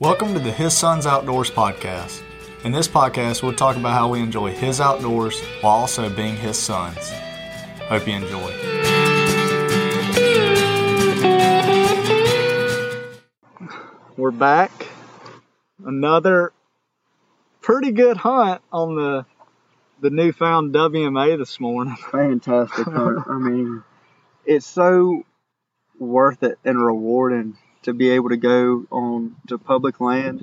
Welcome to the His Sons Outdoors podcast. In this podcast, we'll talk about how we enjoy His outdoors while also being His sons. Hope you enjoy. We're back. Another pretty good hunt on the the newfound WMA this morning. fantastic hunt. I mean, it's so worth it and rewarding to be able to go on to public land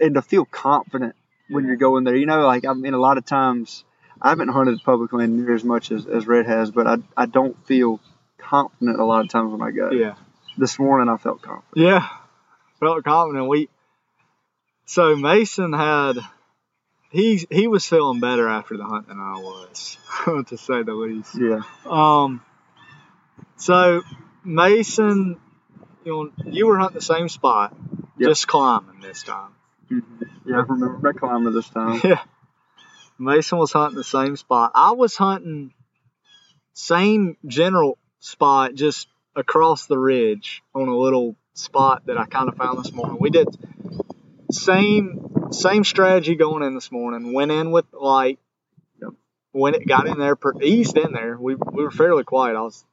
and to feel confident when you're going there. You know, like I mean, a lot of times I haven't hunted public land near as much as, as Rhett has, but I, I don't feel confident a lot of times when I go. Yeah. This morning I felt confident. Yeah. Felt confident. We so Mason had he he was feeling better after the hunt than I was, to say the least. Yeah. Um so Mason you were hunting the same spot, Yep. just climbing this time. Mhm. Yeah, I remember my climber this time. Yeah. Mason was hunting the same spot. I was hunting same general spot, just across the ridge on a little spot that I kind of found this morning. We did same same strategy going in this morning. Went in with light. Yep. When it got in there, eased in there. We we were fairly quiet. I was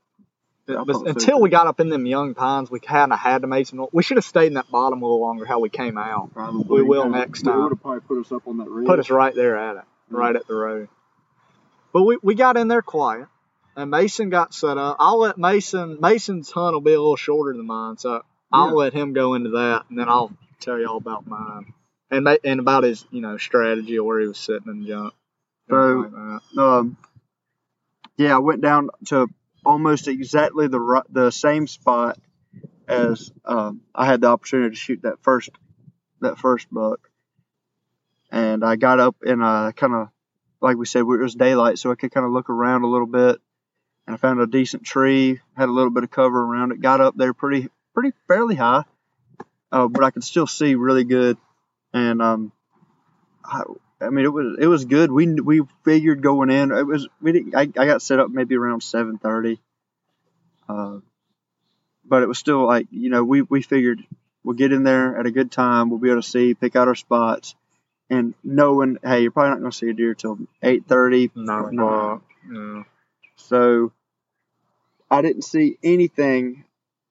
until we got up in them young pines, we kind of had to make some. We should have stayed in that bottom a little longer. How we came out, Probably. we will Yeah, next time. would have probably put us up on that ridge. put us right there at it, right at the road. But we, we got in there quiet, and Mason got set up. I'll let Mason Mason's hunt will be a little shorter than mine, so I'll Yeah. let him go into that, and then I'll tell you all about mine and and about his you know strategy of where he was sitting and jump. So- like um, yeah, I went down to almost exactly the the same spot as um, I had the opportunity to shoot that first that first buck, and I got up and uh, kind of like we said, it was daylight, so I could kind of look around a little bit, and I found a decent tree, had a little bit of cover around it, got up there pretty pretty fairly high, uh, but I could still see really good, and um, I, I mean, it was it was good. We we figured going in. It was we didn't. I, I got set up maybe around seven thirty. Uh, but it was still like you know we we figured we'll get in there at a good time. We'll be able to see, pick out our spots, and knowing hey you're probably not going to see a deer till eight thirty. Nine o'clock. Yeah. So I didn't see anything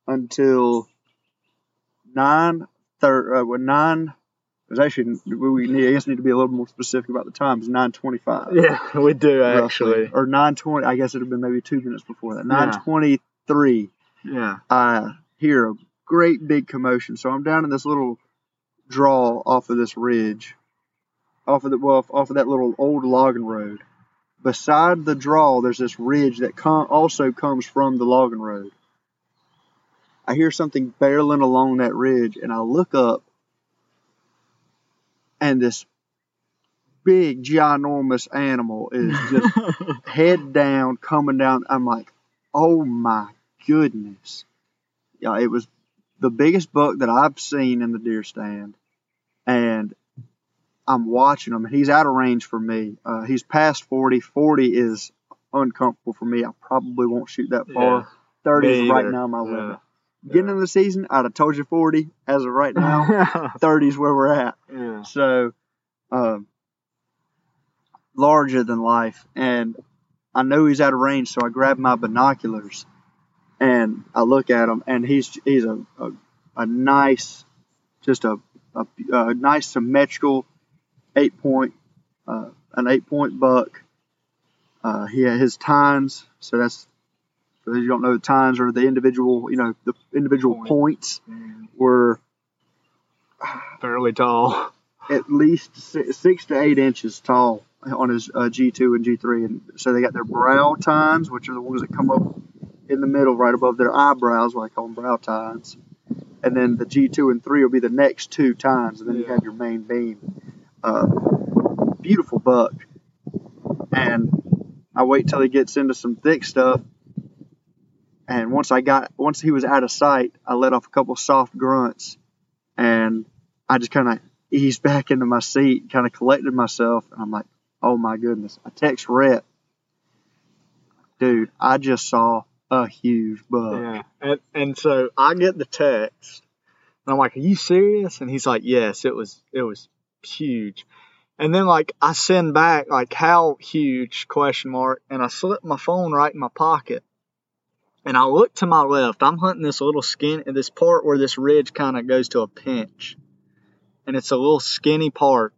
until nine thirty. Uh, nine it was we we need, I guess need to be a little more specific about the time. It's nine twenty five. Yeah, we do actually. or nine twenty. I guess it'd have been maybe two minutes before that. Nine twenty three. Yeah. I hear a great big commotion. So I'm down in this little draw off of this ridge, off of the well, off of that little old logging road. Beside the draw, there's this ridge that com- also comes from the logging road. I hear something barreling along that ridge, and I look up, and this big, ginormous animal is just head down, coming down. I'm like, oh my goodness. Yeah, it was the biggest buck that I've seen in the deer stand. And I'm watching him. He's out of range for me. Uh, he's past 40. 40 is uncomfortable for me. I probably won't shoot that far. Yeah. 30 is right now my Yeah. Getting into the season, I'd have told you 40. As of right now, 30 is where we're at. yeah. So, um, larger than life, and I know he's out of range, so I grab my binoculars and I look at him, and he's he's a a, a nice, just a, a a nice symmetrical eight point, uh, an eight point buck. Uh, he had his tines, so that's for those you don't know, the times or the individual, you know, the individual Point. points Mm, were Fairly tall. at least six, six to eight inches tall on his uh, G2 and G3. And so they got their brow tines, which are the ones that come up in the middle right above their eyebrows, what I call them brow tines. And then the G2 and 3 will be the next two tines, and then you have your main beam. Uh, beautiful buck. And I wait till he gets into some thick stuff. And once I got, once he was out of sight, I let off a couple soft grunts, and I just kind of eased back into my seat, kind of collected myself, and I'm like, oh my goodness. I text Rhett, dude, I just saw a huge bug. Yeah, and and so I get the text, And I'm like, "Are you serious?" And he's like, "Yes, it was it was huge." And then like I send back like how huge question mark, and I slip my phone right in my pocket, and I look to my left. I'm hunting this little skin, this part where this ridge kind of goes to a pinch, and it's a little skinny part.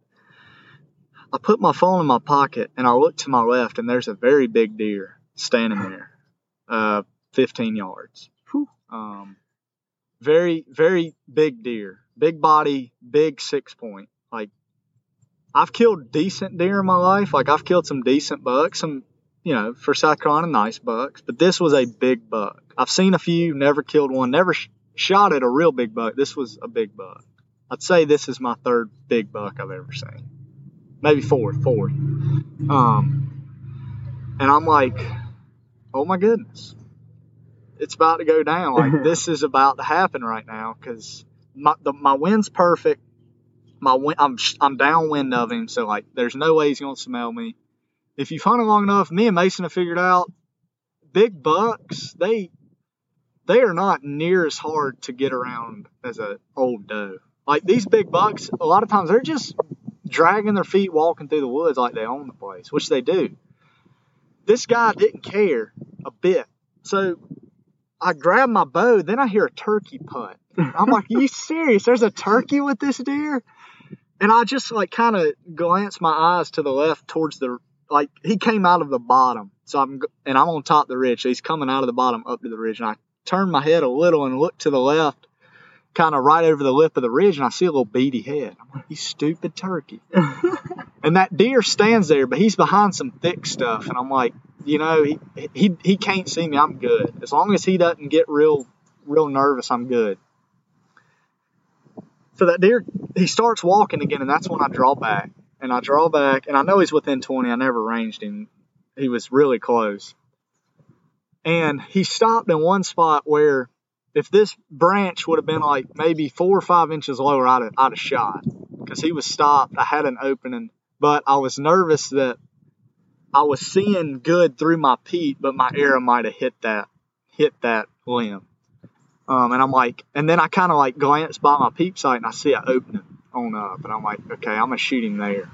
I put my phone in my pocket, and I look to my left, and there's a very big deer standing there, uh, 15 yards. Um, very very big deer, big body, big six point. Like I've killed decent deer in my life. Like I've killed some decent bucks, some you know for South Carolina nice bucks, but this was a big buck. I've seen a few, never killed one, never sh- shot at a real big buck. This was a big buck. I'd say this is my third big buck I've ever seen, maybe fourth, fourth. Um, and I'm like, oh my goodness, it's about to go down. Like this is about to happen right now because my the, my wind's perfect. My wind, I'm I'm downwind of him, so like there's no way he's gonna smell me. If you've hunted long enough, me and Mason have figured out big bucks they they are not near as hard to get around as a old doe. Like these big bucks, a lot of times they're just dragging their feet walking through the woods like they own the place, which they do. This guy didn't care a bit. So I grab my bow, then I hear a turkey putt. I'm like, you serious? There's a turkey with this deer? And I just like kind of glance my eyes to the left towards the like he came out of the bottom. So I'm and I'm on top of the ridge. So he's coming out of the bottom up to the ridge. And I turn my head a little and look to the left, kind of right over the lip of the ridge, and I see a little beady head. I'm like, you stupid turkey. and that deer stands there, but he's behind some thick stuff. And I'm like, you know, he, he he can't see me. I'm good. As long as he doesn't get real real nervous, I'm good. So that deer, he starts walking again, and that's when I draw back. And I draw back, and I know he's within 20. I never ranged him. He was really close. And he stopped in one spot where if this branch would have been like maybe four or five inches lower, I'd have, I'd have shot because he was stopped. I had an opening, but I was nervous that I was seeing good through my peep, but my arrow might have hit that hit that limb. Um, and I'm like, and then I kind of like glance by my peep sight and I see an opening on up, and I'm like, okay, I'm gonna shoot him there.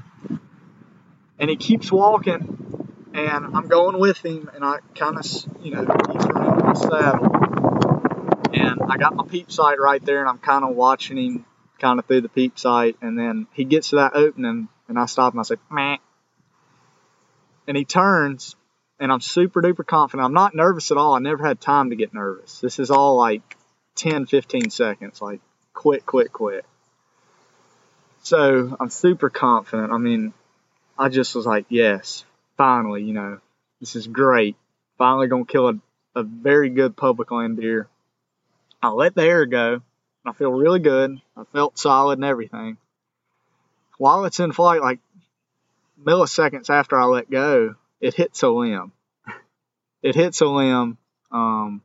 And he keeps walking, and I'm going with him, and I kind of, you know, he's around my saddle, and I got my peep sight right there, and I'm kind of watching him kind of through the peep sight, and then he gets to that opening, and I stop and I say, meh. And he turns, and I'm super duper confident. I'm not nervous at all. I never had time to get nervous. This is all like 10, 15 seconds, like quick, quick, quick. So I'm super confident. I mean, I just was like, yes, finally, you know, this is great. Finally gonna kill a, a very good public land deer. I let the air go. I feel really good. I felt solid and everything. While it's in flight, like milliseconds after I let go, it hits a limb. It hits a limb. Um,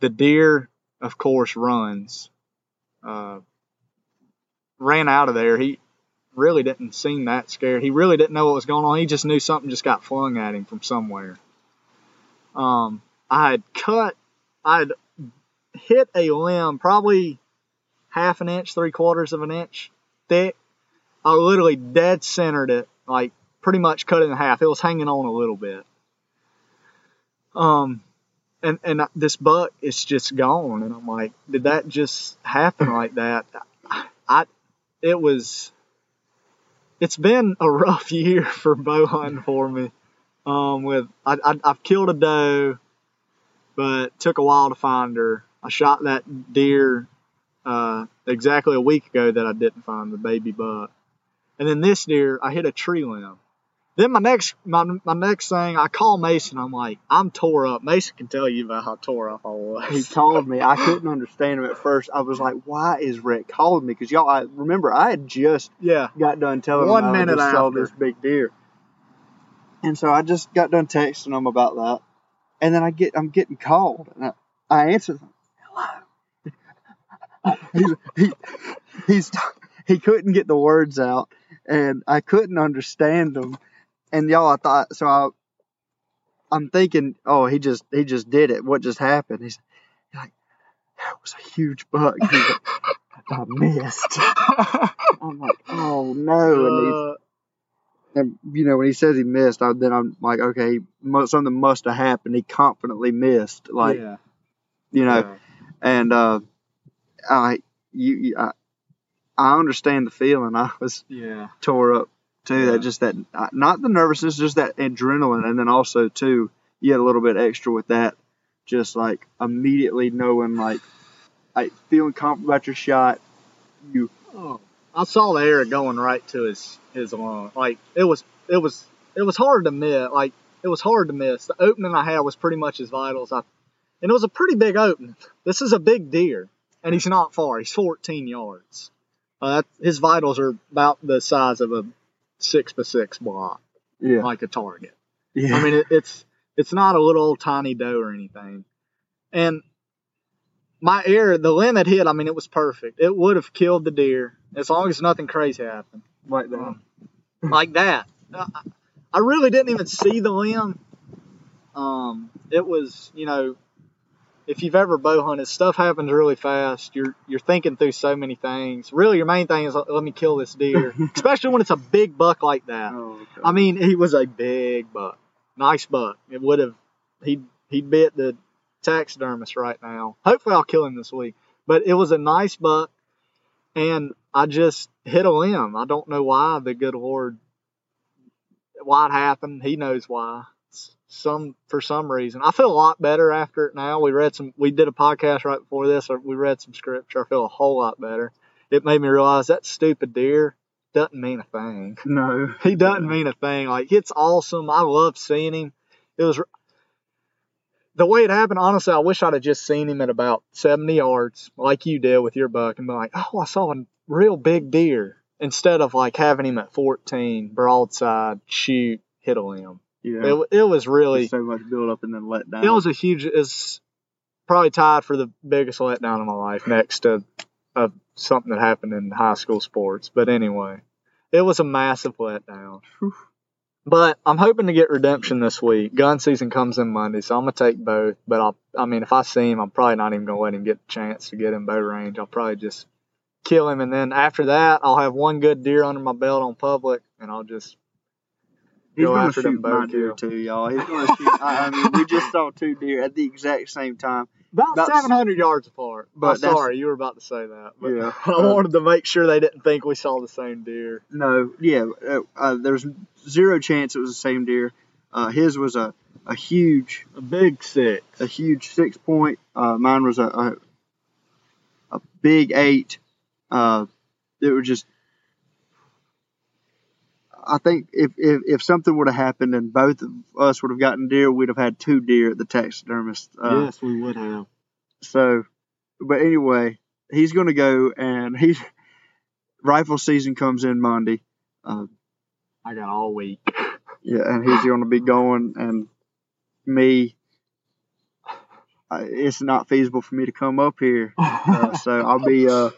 the deer, of course, runs. Uh, ran out of there. He really didn't seem that scared. He really didn't know what was going on. He just knew something just got flung at him from somewhere. Um, I had cut, I had hit a limb probably half an inch, three quarters of an inch thick. I literally dead centered it, like pretty much cut it in half. It was hanging on a little bit. Um, and and this buck is just gone, and I'm like, did that just happen like that? It was it's been a rough year for bow hunting for me. Um, with I, I I've killed a doe, but took a while to find her. I shot that deer uh, exactly a week ago that I didn't find the baby buck, and then this deer I hit a tree limb. Then my next my, my next thing, I call Mason. I'm like, I'm tore up. Mason can tell you about how tore up I was. He called me. I couldn't understand him at first. I was like, "Why is Rick calling me?" Because y'all, I remember I had just yeah got done telling One him I minute just saw this big deer, and so I just got done texting him about that, and then I get I'm getting called, and I, I answer, "Hello." He's he, he's he couldn't get the words out, and I couldn't understand them, and y'all, I thought so. I I'm thinking, oh, he just he just did it. What just happened? He's like, that was a huge buck. Like, I missed. I'm like, oh no, and he's Uh, and you know when he says he missed, I, then I'm like, okay, something must have happened. He confidently missed, like yeah, you know, yeah. and uh, I you, you I, I understand the feeling. I was yeah. tore up too. Yeah. That just that not the nervousness, just that adrenaline, and then also too, you had a little bit extra with that, just like immediately knowing like, like feeling confident about your shot. You Oh, I saw the air going right to his his lung. Like it was it was it was hard to miss. Like it was hard to miss. The opening I had was pretty much as vital as I, and it was a pretty big opening. This is a big deer, and he's not far. He's 14 yards. Uh, his vitals are about the size of a six by six block, yeah like a target. yeah I mean, it, it's it's not a little tiny doe or anything. And my air, the limit hit. I mean, it was perfect. It would have killed the deer as long as nothing crazy happened, like that. like that. I, I really didn't even see the limb. Um, it was, you know, if you've ever bow hunted, stuff happens really fast. You're you're thinking through so many things. Really, your main thing is let me kill this deer, especially when it's a big buck like that. Oh, okay. I mean, he was a big buck, nice buck. It would have he he'd be at the taxidermist right now. Hopefully, I'll kill him this week. But it was a nice buck, and I just hit a limb. I don't know why. The good Lord, why it happened. He knows why. Some for some reason. I feel a lot better after it now. We read some. We did a podcast right before this. Or we read some scripture. I feel a whole lot better. It made me realize that stupid deer doesn't mean a thing. no. He doesn't mean a thing. Like it's awesome. I love seeing him. It was the way it happened. Honestly, I wish I'd have just seen him at about 70 yards, like you did with your buck, and be like, "Oh, I saw a real big deer," instead of like having him at 14, broadside, shoot, hit a limb. Yeah. It, it was really, so much build up and then let down. it was a huge. It's probably tied for the biggest letdown of my life, next to uh, something that happened in high school sports. But anyway, it was a massive letdown. Whew. But I'm hoping to get redemption this week. Gun season comes in Monday, so I'm gonna take both. But I'll, I mean, if I see him, I'm probably not even gonna let him get the chance to get in bow range. I'll probably just kill him, and then after that, I'll have one good deer under my belt on public, and I'll just He's go after them shoot bow my deer too, y'all. He's gonna shoot. I, I mean, we just saw two deer at the exact same time. about About 700 yards apart. but I'm sorry, you were about to say that. But Yeah. I wanted to make sure they didn't think we saw the same deer. No, yeah, uh, uh, there's zero chance it was the same deer. Uh, his was a, a huge, A big six. a huge six point. Uh, mine was a, a, a big eight. Uh, it was just. I think if, if, if something would have happened and both of us would have gotten deer, we'd have had two deer at the taxidermist. Uh, yes, we would have. So, but anyway, he's going to go and he's rifle season comes in Monday. Uh, I got all week. yeah, and he's going to be going, and me. I, it's not feasible for me to come up here, uh, so I'll be uh,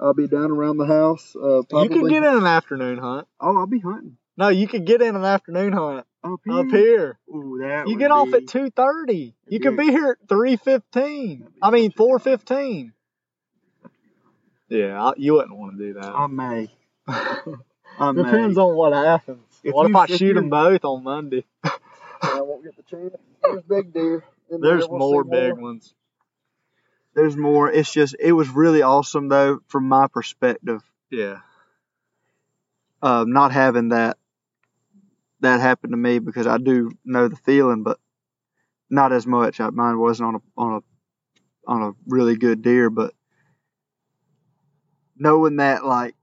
I'll be down around the house. Uh, you could get in an afternoon hunt. Oh, I'll be hunting No, you could get in an afternoon hunt up here. up here. Ooh, that You get off at two thirty. You Yeah. could be here at three fifteen. I mean four fifteen. Yeah, I, you wouldn't want to do that. I may. I may. Depends on what happens. If what if I if shoot you- them both on Monday? I won't get the chance. There's big deer. in There's there. We'll more big ones. There's more. It's just it was really awesome though from my perspective. Yeah. um, not having that that happen to me because I do know the feeling, but not as much. I, mine wasn't on a on a on a really good deer, but knowing that like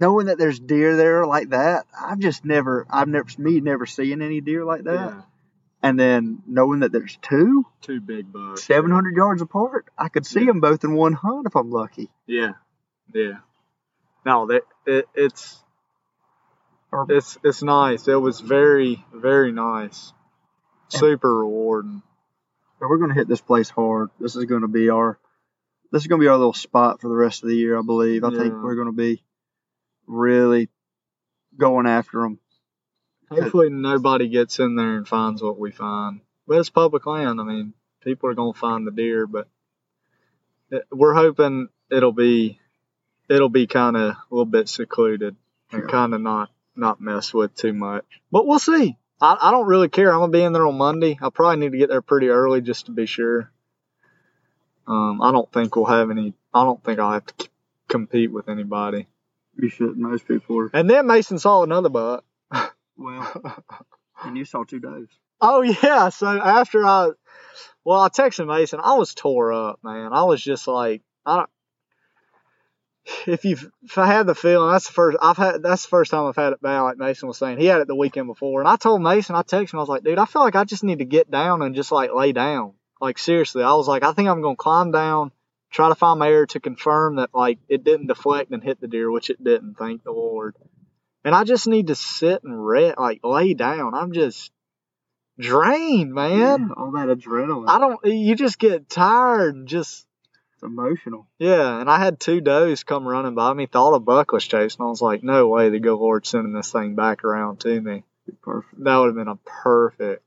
knowing that there's deer there like that, I've just never I've never me never seeing any deer like that, Yeah. And then knowing that there's two Two big bucks. 700 yards apart, I could see Yeah. them both in one hunt if I'm lucky. Yeah. Yeah. No, that it, it's it's it's nice. It was very very nice. Super rewarding. But we're gonna hit this place hard. This is gonna be our this is gonna be our little spot for the rest of the year, I believe. I think we're gonna be really going after them. Hopefully nobody gets in there and finds what we find. But it's public land. I mean, people are gonna find the deer, but we're hoping it'll be it'll be kind of a little bit secluded and kind of not not mess with too much. But we'll see. I, I don't really care. I'm gonna be in there on Monday. I probably need to get there pretty early just to be sure. Um, I don't think we'll have any. I don't think I'll have to c- compete with anybody. You should. Most people are. And then Mason saw another buck. Well, and you saw two does. Oh yeah. So after I, well, I texted Mason. I was tore up, man. I was just like, I don't. If you, if I had the feeling, that's the first I've had. That's the first time I've had it bad. Like Mason was saying, he had it the weekend before, and I told Mason, I texted him, I was like, dude, I feel like I just need to get down and just like lay down. Like seriously, I was like, I think I'm gonna climb down, try to find my air to confirm that like it didn't deflect and hit the deer, which it didn't. Thank the Lord. And I just need to sit and rest, like lay down. I'm just drained, man. all that adrenaline. I don't. You just get tired and just it's emotional. yeah. And I had two does come running by me. Thought a buck was chasing. I was like, no way, the good Lord sending this thing back around to me. Perfect. That would have been a perfect.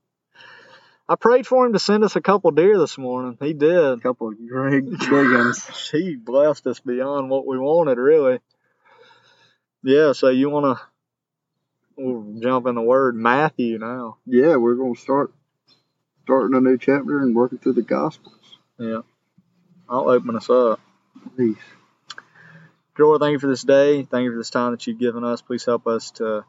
I prayed for him to send us a couple deer this morning. He did. A couple of great big ones. He blessed us beyond what we wanted, really. Yeah. So you want to? We'll jump in the word Matthew now. Yeah, we're gonna start starting a new chapter and working through the Gospels. Yeah. I'll open us up. Please. Lord, thank you for this day. Thank you for this time that you've given us. Please help us to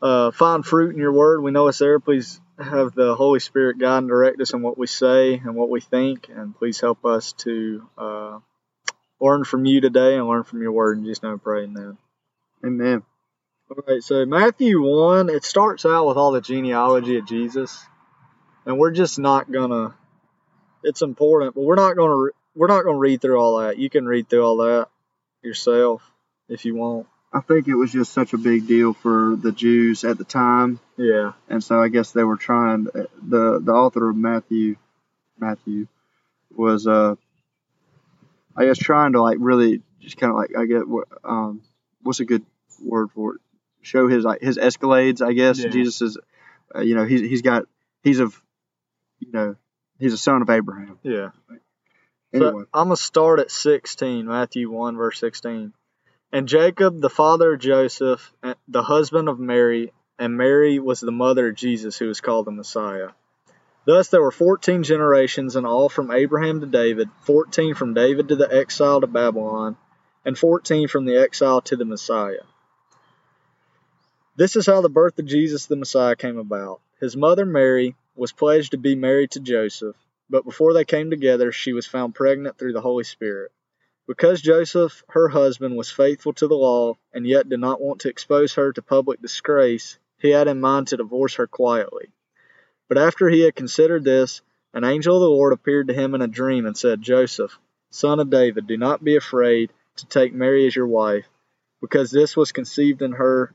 uh, find fruit in your word. We know it's there. Please have the Holy Spirit guide and direct us in what we say and what we think. And please help us to uh, learn from you today and learn from your word. And just know and pray, amen. All right, so Matthew 1, it starts out with all the genealogy of Jesus. And we're just not going to, it's important, but we're not going to, we're not going to read through all that. You can read through all that yourself if you want. I think it was just such a big deal for the Jews at the time, Yeah. and so I guess they were trying. the The author of Matthew, Matthew, was uh, I guess trying to like really just kind of like I get what um, what's a good word for it? Show his like his escalades. I guess Yeah. Jesus is, uh, you know, he's he's got he's of, you know, he's a son of Abraham. Yeah. Anyway, So I'm to start at 16, Matthew 1, verse 16. And Jacob, the father of Joseph, the husband of Mary, and Mary was the mother of Jesus, who was called the Messiah. Thus there were 14 generations in all from Abraham to David, 14 from David to the exile to Babylon, and 14 from the exile to the Messiah. This is how the birth of Jesus the Messiah came about. His mother Mary was pledged to be married to Joseph, but before they came together, she was found pregnant through the Holy Spirit. Because Joseph, her husband, was faithful to the law and yet did not want to expose her to public disgrace, he had in mind to divorce her quietly. But after he had considered this, an angel of the Lord appeared to him in a dream and said, Joseph, son of David, do not be afraid to take Mary as your wife, because this was conceived in her.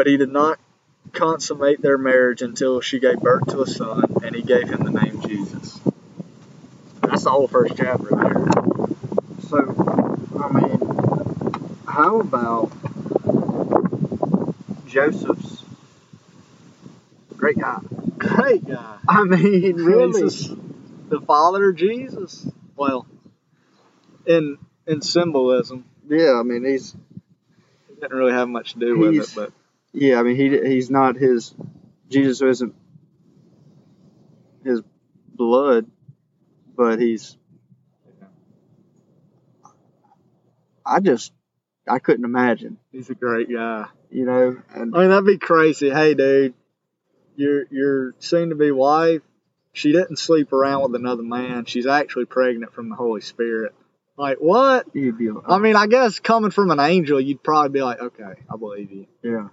But he did not consummate their marriage until she gave birth to a son, and he gave him the name Jesus. That's the whole first chapter there. so I mean, how about Joseph's great guy? Great guy. I mean, really. Jesus, the father of Jesus. Well, in in symbolism, Yeah, I mean he's didn't really have much to do with it, but yeah, I mean he he's not his Jesus isn't his blood, but he's I just I couldn't imagine, he's a great guy. you know, and I mean, that'd be crazy. Hey, dude, your your soon to be wife, she didn't sleep around with another man. She's actually pregnant from the Holy Spirit. Like what? you'd be like, I mean, I guess coming from an angel, you'd probably be like, okay, I believe you. yeah,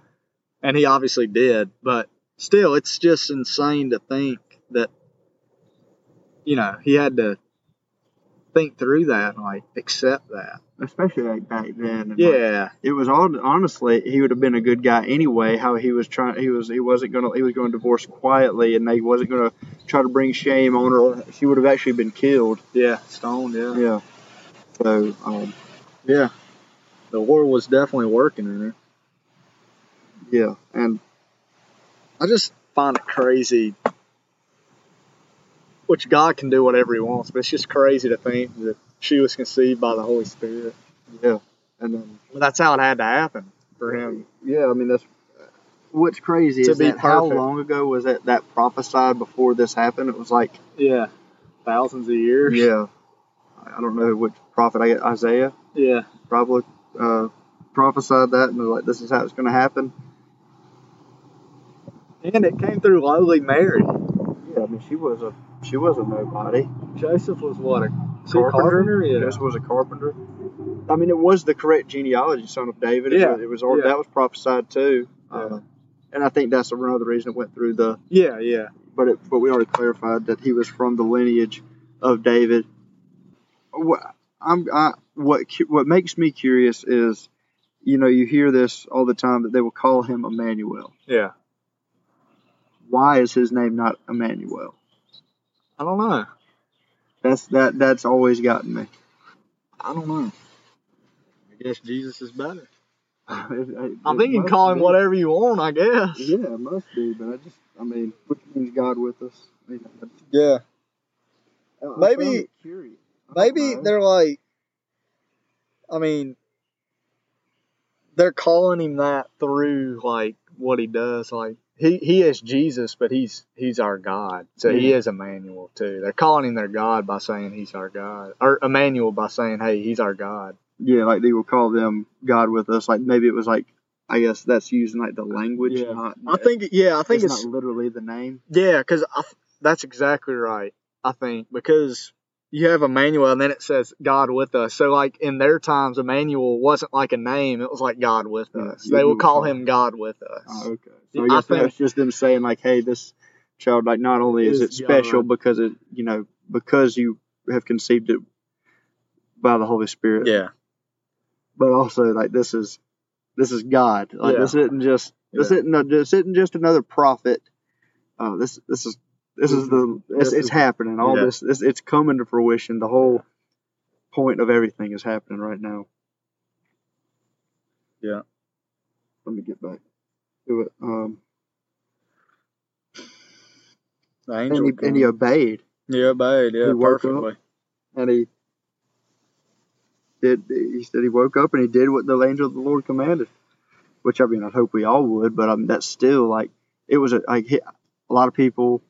And he obviously did, but still, it's just insane to think that, you know, he had to think through that and like accept that. especially like back then. and, like, Yeah, it was all honestly he would have been a good guy anyway. How he was trying, he was he wasn't gonna he was going to divorce quietly, and they wasn't gonna try to bring shame on her. She would have actually been killed. yeah, stoned. Yeah, Yeah. So um, yeah. The war was definitely working in her. Yeah, and I just find it crazy. Which God can do whatever He wants, but it's just crazy to think that she was conceived by the Holy Spirit. yeah, and then But that's how it had to happen for him. yeah, I mean that's what's crazy To is be that how long ago was that that prophesied before this happened? It was like Yeah, thousands of years. yeah, I don't know which prophet I get Isaiah yeah, probably uh, prophesied that and like this is how it's going to happen. And it came through lowly Mary. Yeah, I mean she was a she was a nobody. Joseph was what a was he a Carpenter? carpenter? Yeah. This was a carpenter. I mean, it was the correct genealogy, son of David. It Yeah. was, it was Yeah. that was prophesied too. Yeah. Uh, and I think that's another reason it went through the. yeah, yeah, But it, but we already clarified that he was from the lineage of David. What I'm I, what what makes me curious is, you know, you hear this all the time that they will call him Emmanuel. yeah. Why is his name not Emmanuel? I don't know. That's that that's always gotten me. I don't know. I guess Jesus is better. I I think you can call him whatever you want. I guess. Yeah, it must be, but I just, I mean, which means God with us. I mean, Yeah. Maybe- it curious. I don't Maybe know. they're like, I mean, they're calling him that through like what he does. Like he he is Jesus, but he's he's our God. So he is Emmanuel too. They're calling him their God by saying he's our God, or Emmanuel by saying, hey, he's our God. Yeah, like they will call them God with us. Like maybe it was like, I guess that's using like the language. Yeah. Not, I think yeah, I think it's, it's, not literally the name. yeah, because that's exactly right. I think because you have Emmanuel and then it says God with us. So like in their times, Emmanuel wasn't like a name; it was like God with Yeah, us. They would call call him God with us. Oh, okay. So I I think- that's just them saying like, hey, this child, like, not only is it special God. because it, you know, because you have conceived it by the Holy Spirit. Yeah, but also like this is this is God. Like Yeah. this isn't just this Yeah. isn't this isn't just another prophet. Uh, this this is this is the it's, it's happening. All yeah. this, this it's coming to fruition. The whole point of everything is happening right now. Yeah. Let me get back to it. Um, the and angel. he, and he obeyed, he obeyed. Yeah, he woke up. perfectly. and he did. He said he woke up and he did what the angel of the Lord commanded. Which I mean, I hope we all would, but I mean, that's still like it was a, like a lot of people,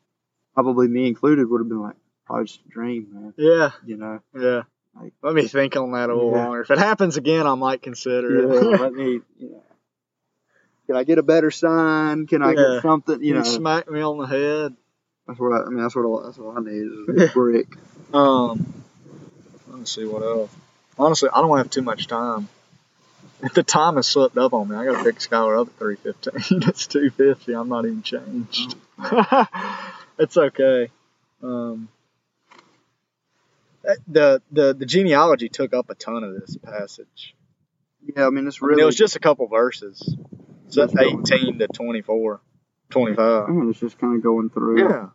probably me included, would have been like, probably just a dream, man. Yeah, You know. yeah. Like- Let me think on that a little Yeah. longer. If it happens again, I might consider Yeah, it. let me. You know, can I get a better sign? Can I Yeah. get something? You know, smack me on the head. that's what I, I mean. That's what I, that's what I need is a brick. Um, let me see what else. Honestly, I don't have too much time. If the time has slipped up on me, I gotta pick Skylar up at three fifteen. it's two fifty. I'm not even changed. It's okay. Um, the the the genealogy took up a ton of this passage. Yeah, I mean, it's I mean, really. it was just a couple verses. So eighteen to 24, 25. I mean, it's just kind of going through. Yeah.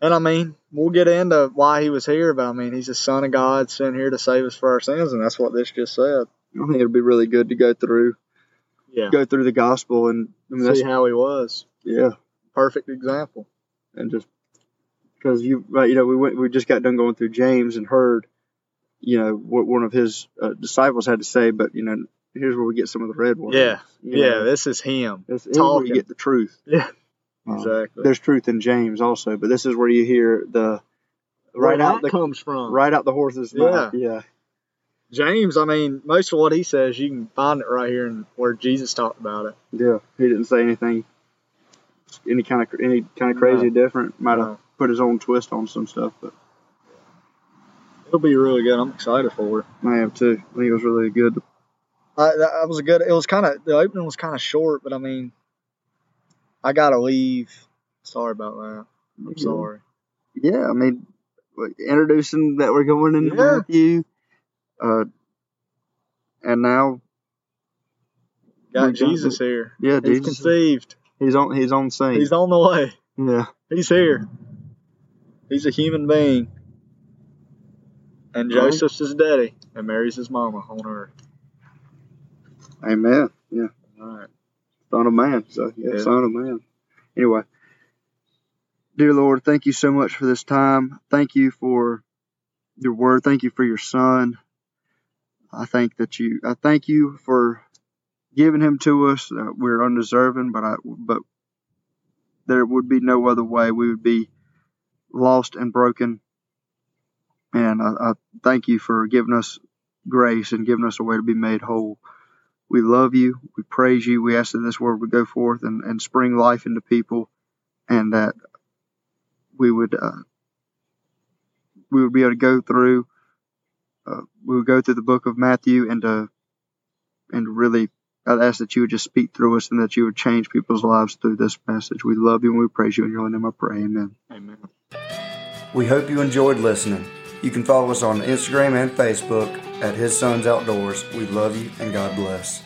And I mean, we'll get into why he was here, but I mean, he's the son of God sent here to save us for our sins, and that's what this just said. I think it'd be really good to go through Yeah. go through the gospel and I mean, See how he was. yeah, Perfect example. and just because you right, you know, we went we just got done going through James and heard, you know, what one of his uh, disciples had to say, but you know, here's where we get some of the red ones. Yeah. You Yeah, know, this is him. this is where you get the truth. Yeah. Um, Exactly. There's truth in James also, but this is where you hear the Where right out the comes from. right out the horse's mouth. Yeah, James, I mean, most of what he says, you can find it right here in where Jesus talked about it. yeah. He didn't say anything, any kind of any kind of crazy different. Might have No. put his own twist on some stuff, but It'll be really good. I'm excited for it. I am too. I think it was really good. I, that was a good. It was kind of the opening was kind of short, but I mean, I gotta leave. Sorry about that. I'm Yeah. sorry. Yeah, I mean, introducing that we're going into Yeah. Matthew. Uh, and now, Got got Jesus here. yeah, He's Jesus, conceived. He's on he's on scene. He's on the way. yeah, He's here. He's a human being. And Well- Joseph's his daddy, and Mary's his mama on earth. amen. Yeah, All right. son of man. So yeah, Yeah. son of man. Anyway, dear Lord, thank you so much for this time. Thank you for your word. Thank you for your son. I thank that you. I thank you for giving him to us. Uh, we're undeserving, but I. But there would be no other way. We would be lost and broken. And I, I thank you for giving us grace and giving us a way to be made whole. We love you. We praise you. We ask that this word would go forth and, and spring life into people, and that we would uh, we would be able to go through. Uh, we would go through the book of Matthew and uh, and really, I ask that you would just speak through us and that you would change people's lives through this message. We love you and we praise you in your holy name. I pray, Amen. Amen. We hope you enjoyed listening. You can follow us on Instagram and Facebook at His Sons Outdoors. We love you and God bless.